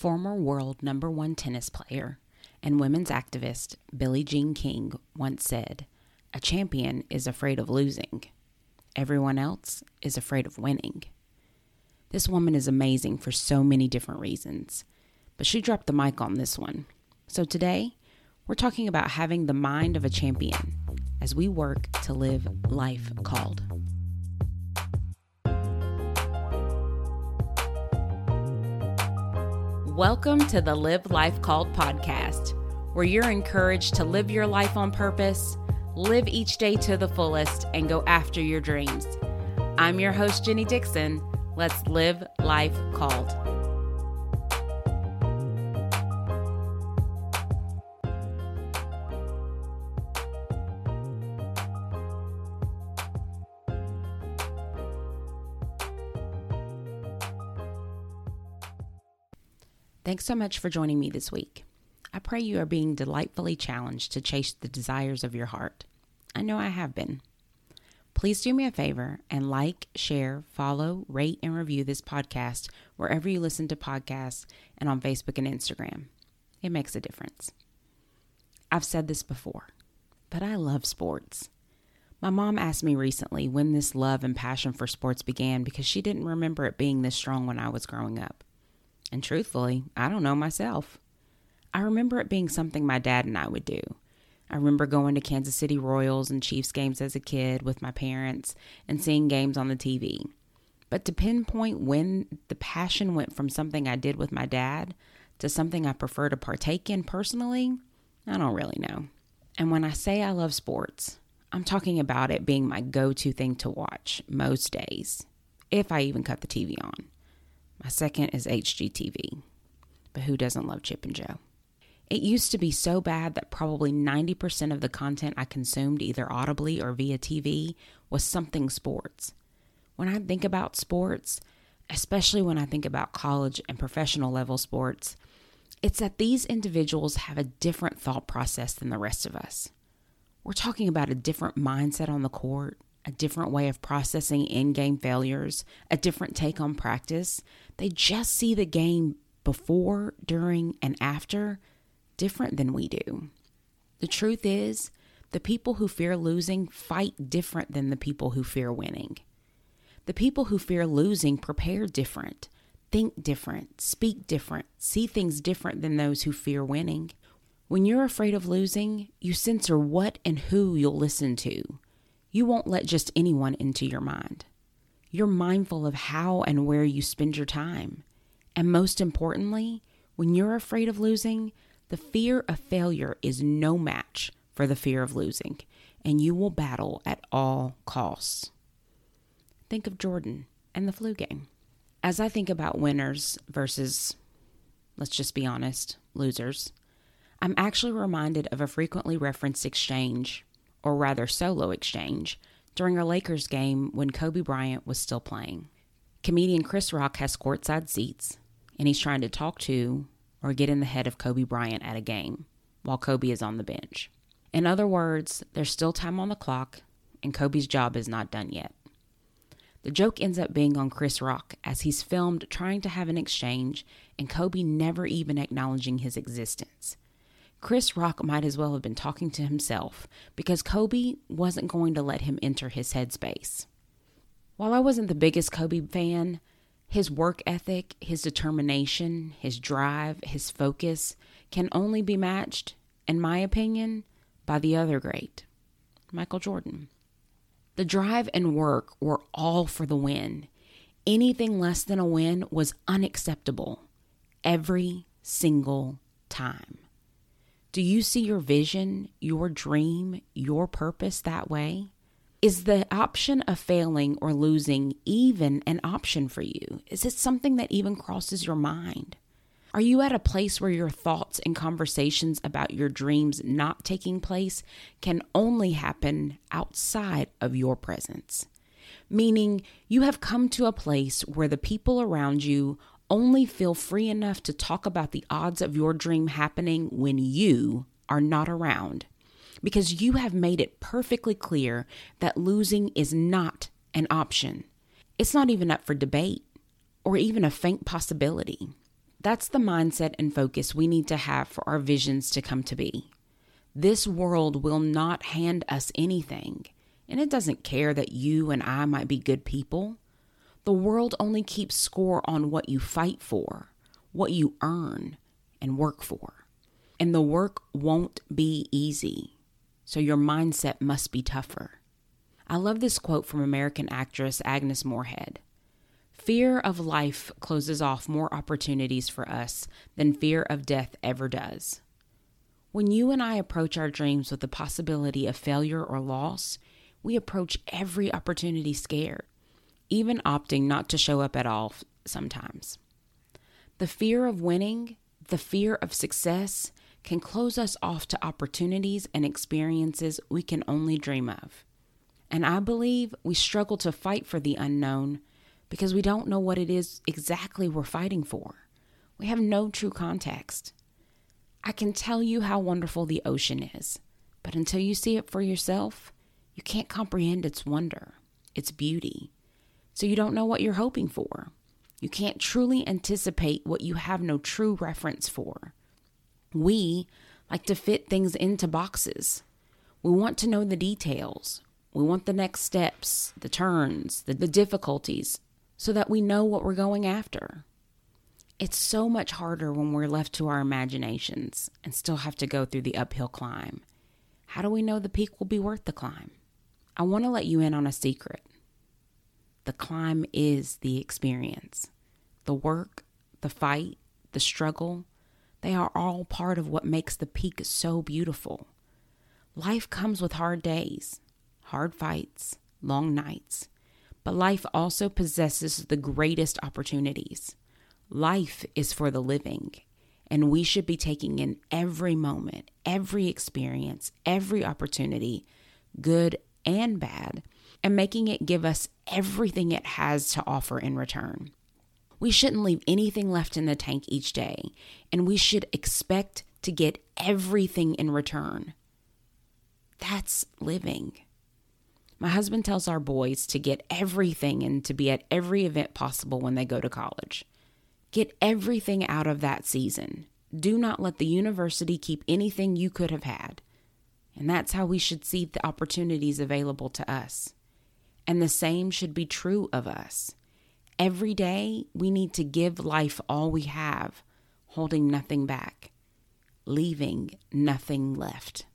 Former world number one tennis player and women's activist Billie Jean King once said, A champion is afraid of losing. Everyone else is afraid of winning. This woman is amazing for so many different reasons, but she dropped the mic on this one. So today, we're talking about having the mind of a champion as we work to live life called. Welcome to the Live Life Called podcast, where you're encouraged to live your life on purpose, live each day to the fullest, and go after your dreams. I'm your host, Jenny Dixon. Let's live life called. Thanks so much for joining me this week. I pray you are being delightfully challenged to chase the desires of your heart. I know I have been. Please do me a favor and like, share, follow, rate, and review this podcast wherever you listen to podcasts and on Facebook and Instagram. It makes a difference. I've said this before, but I love sports. My mom asked me recently when this love and passion for sports began because she didn't remember it being this strong when I was growing up. And truthfully, I don't know myself. I remember it being something my dad and I would do. I remember going to Kansas City Royals and Chiefs games as a kid with my parents and seeing games on the TV. But to pinpoint when the passion went from something I did with my dad to something I prefer to partake in personally, I don't really know. And when I say I love sports, I'm talking about it being my go to thing to watch most days, if I even cut the TV on. My second is HGTV. But who doesn't love Chip and Jo? It used to be so bad that probably 90% of the content I consumed, either audibly or via TV, was something sports. When I think about sports, especially when I think about college and professional level sports, it's that these individuals have a different thought process than the rest of us. We're talking about a different mindset on the court, a different way of processing in game failures, a different take on practice. They just see the game before, during, and after different than we do. The truth is, the people who fear losing fight different than the people who fear winning. The people who fear losing prepare different, think different, speak different, see things different than those who fear winning. When you're afraid of losing, you censor what and who you'll listen to. You won't let just anyone into your mind. You're mindful of how and where you spend your time. And most importantly, when you're afraid of losing, the fear of failure is no match for the fear of losing, and you will battle at all costs. Think of Jordan and the flu game. As I think about winners versus, let's just be honest, losers, I'm actually reminded of a frequently referenced exchange or rather solo exchange, during a Lakers game when Kobe Bryant was still playing. Comedian Chris Rock has courtside seats, and he's trying to talk to or get in the head of Kobe Bryant at a game while Kobe is on the bench. In other words, there's still time on the clock, and Kobe's job is not done yet. The joke ends up being on Chris Rock as he's filmed trying to have an exchange and Kobe never even acknowledging his existence. Chris Rock might as well have been talking to himself because Kobe wasn't going to let him enter his headspace. While I wasn't the biggest Kobe fan, his work ethic, his determination, his drive, his focus can only be matched, in my opinion, by the other great, Michael Jordan. The drive and work were all for the win. Anything less than a win was unacceptable every single time. Do you see your vision, your dream, your purpose that way? Is the option of failing or losing even an option for you? Is it something that even crosses your mind? Are you at a place where your thoughts and conversations about your dreams not taking place can only happen outside of your presence? Meaning, you have come to a place where the people around you only feel free enough to talk about the odds of your dream happening when you are not around because you have made it perfectly clear that losing is not an option. It's not even up for debate or even a faint possibility. That's the mindset and focus we need to have for our visions to come to be. This world will not hand us anything, and it doesn't care that you and I might be good people. The world only keeps score on what you fight for, what you earn and work for. And the work won't be easy, so your mindset must be tougher. I love this quote from American actress Agnes Moorehead. Fear of life closes off more opportunities for us than fear of death ever does. When you and I approach our dreams with the possibility of failure or loss, we approach every opportunity scared, even opting not to show up at all sometimes. The fear of winning, the fear of success, can close us off to opportunities and experiences we can only dream of. And I believe we struggle to fight for the unknown because we don't know what it is exactly we're fighting for. We have no true context. I can tell you how wonderful the ocean is, but until you see it for yourself, you can't comprehend its wonder, its beauty. So you don't know what you're hoping for. You can't truly anticipate what you have no true reference for. We like to fit things into boxes. We want to know the details. We want the next steps, the turns, the, the difficulties, so that we know what we're going after. It's so much harder when we're left to our imaginations and still have to go through the uphill climb. How do we know the peak will be worth the climb? I want to let you in on a secret. The climb is the experience. The work, the fight, the struggle, they are all part of what makes the peak so beautiful. Life comes with hard days, hard fights, long nights, but life also possesses the greatest opportunities. Life is for the living, and we should be taking in every moment, every experience, every opportunity, good and bad, and making it give us everything it has to offer in return. We shouldn't leave anything left in the tank each day, and we should expect to get everything in return. That's living. My husband tells our boys to get everything and to be at every event possible when they go to college. Get everything out of that season. Do not let the university keep anything you could have had. And that's how we should see the opportunities available to us. And the same should be true of us. Every day, we need to give life all we have, holding nothing back, leaving nothing left.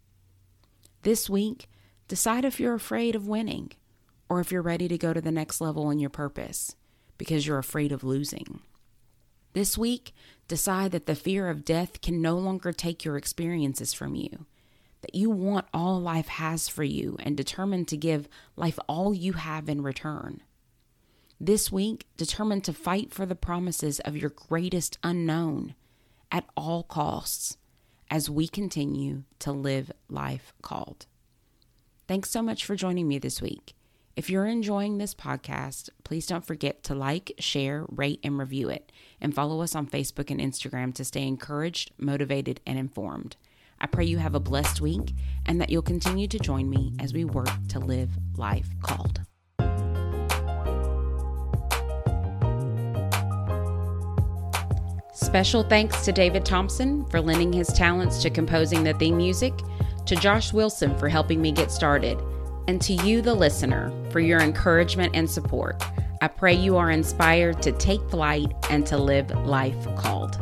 This week, decide if you're afraid of winning or if you're ready to go to the next level in your purpose because you're afraid of losing. This week, decide that the fear of death can no longer take your experiences from you, that you want all life has for you and determine to give life all you have in return. This week, determine to fight for the promises of your greatest unknown at all costs as we continue to live life called. Thanks so much for joining me this week. If you're enjoying this podcast, please don't forget to like, share, rate, and review it, and follow us on Facebook and Instagram to stay encouraged, motivated, and informed. I pray you have a blessed week and that you'll continue to join me as we work to live life called. Special thanks to David Thompson for lending his talents to composing the theme music, to Josh Wilson for helping me get started and to you, the listener, for your encouragement and support. I pray you are inspired to take flight and to live life called.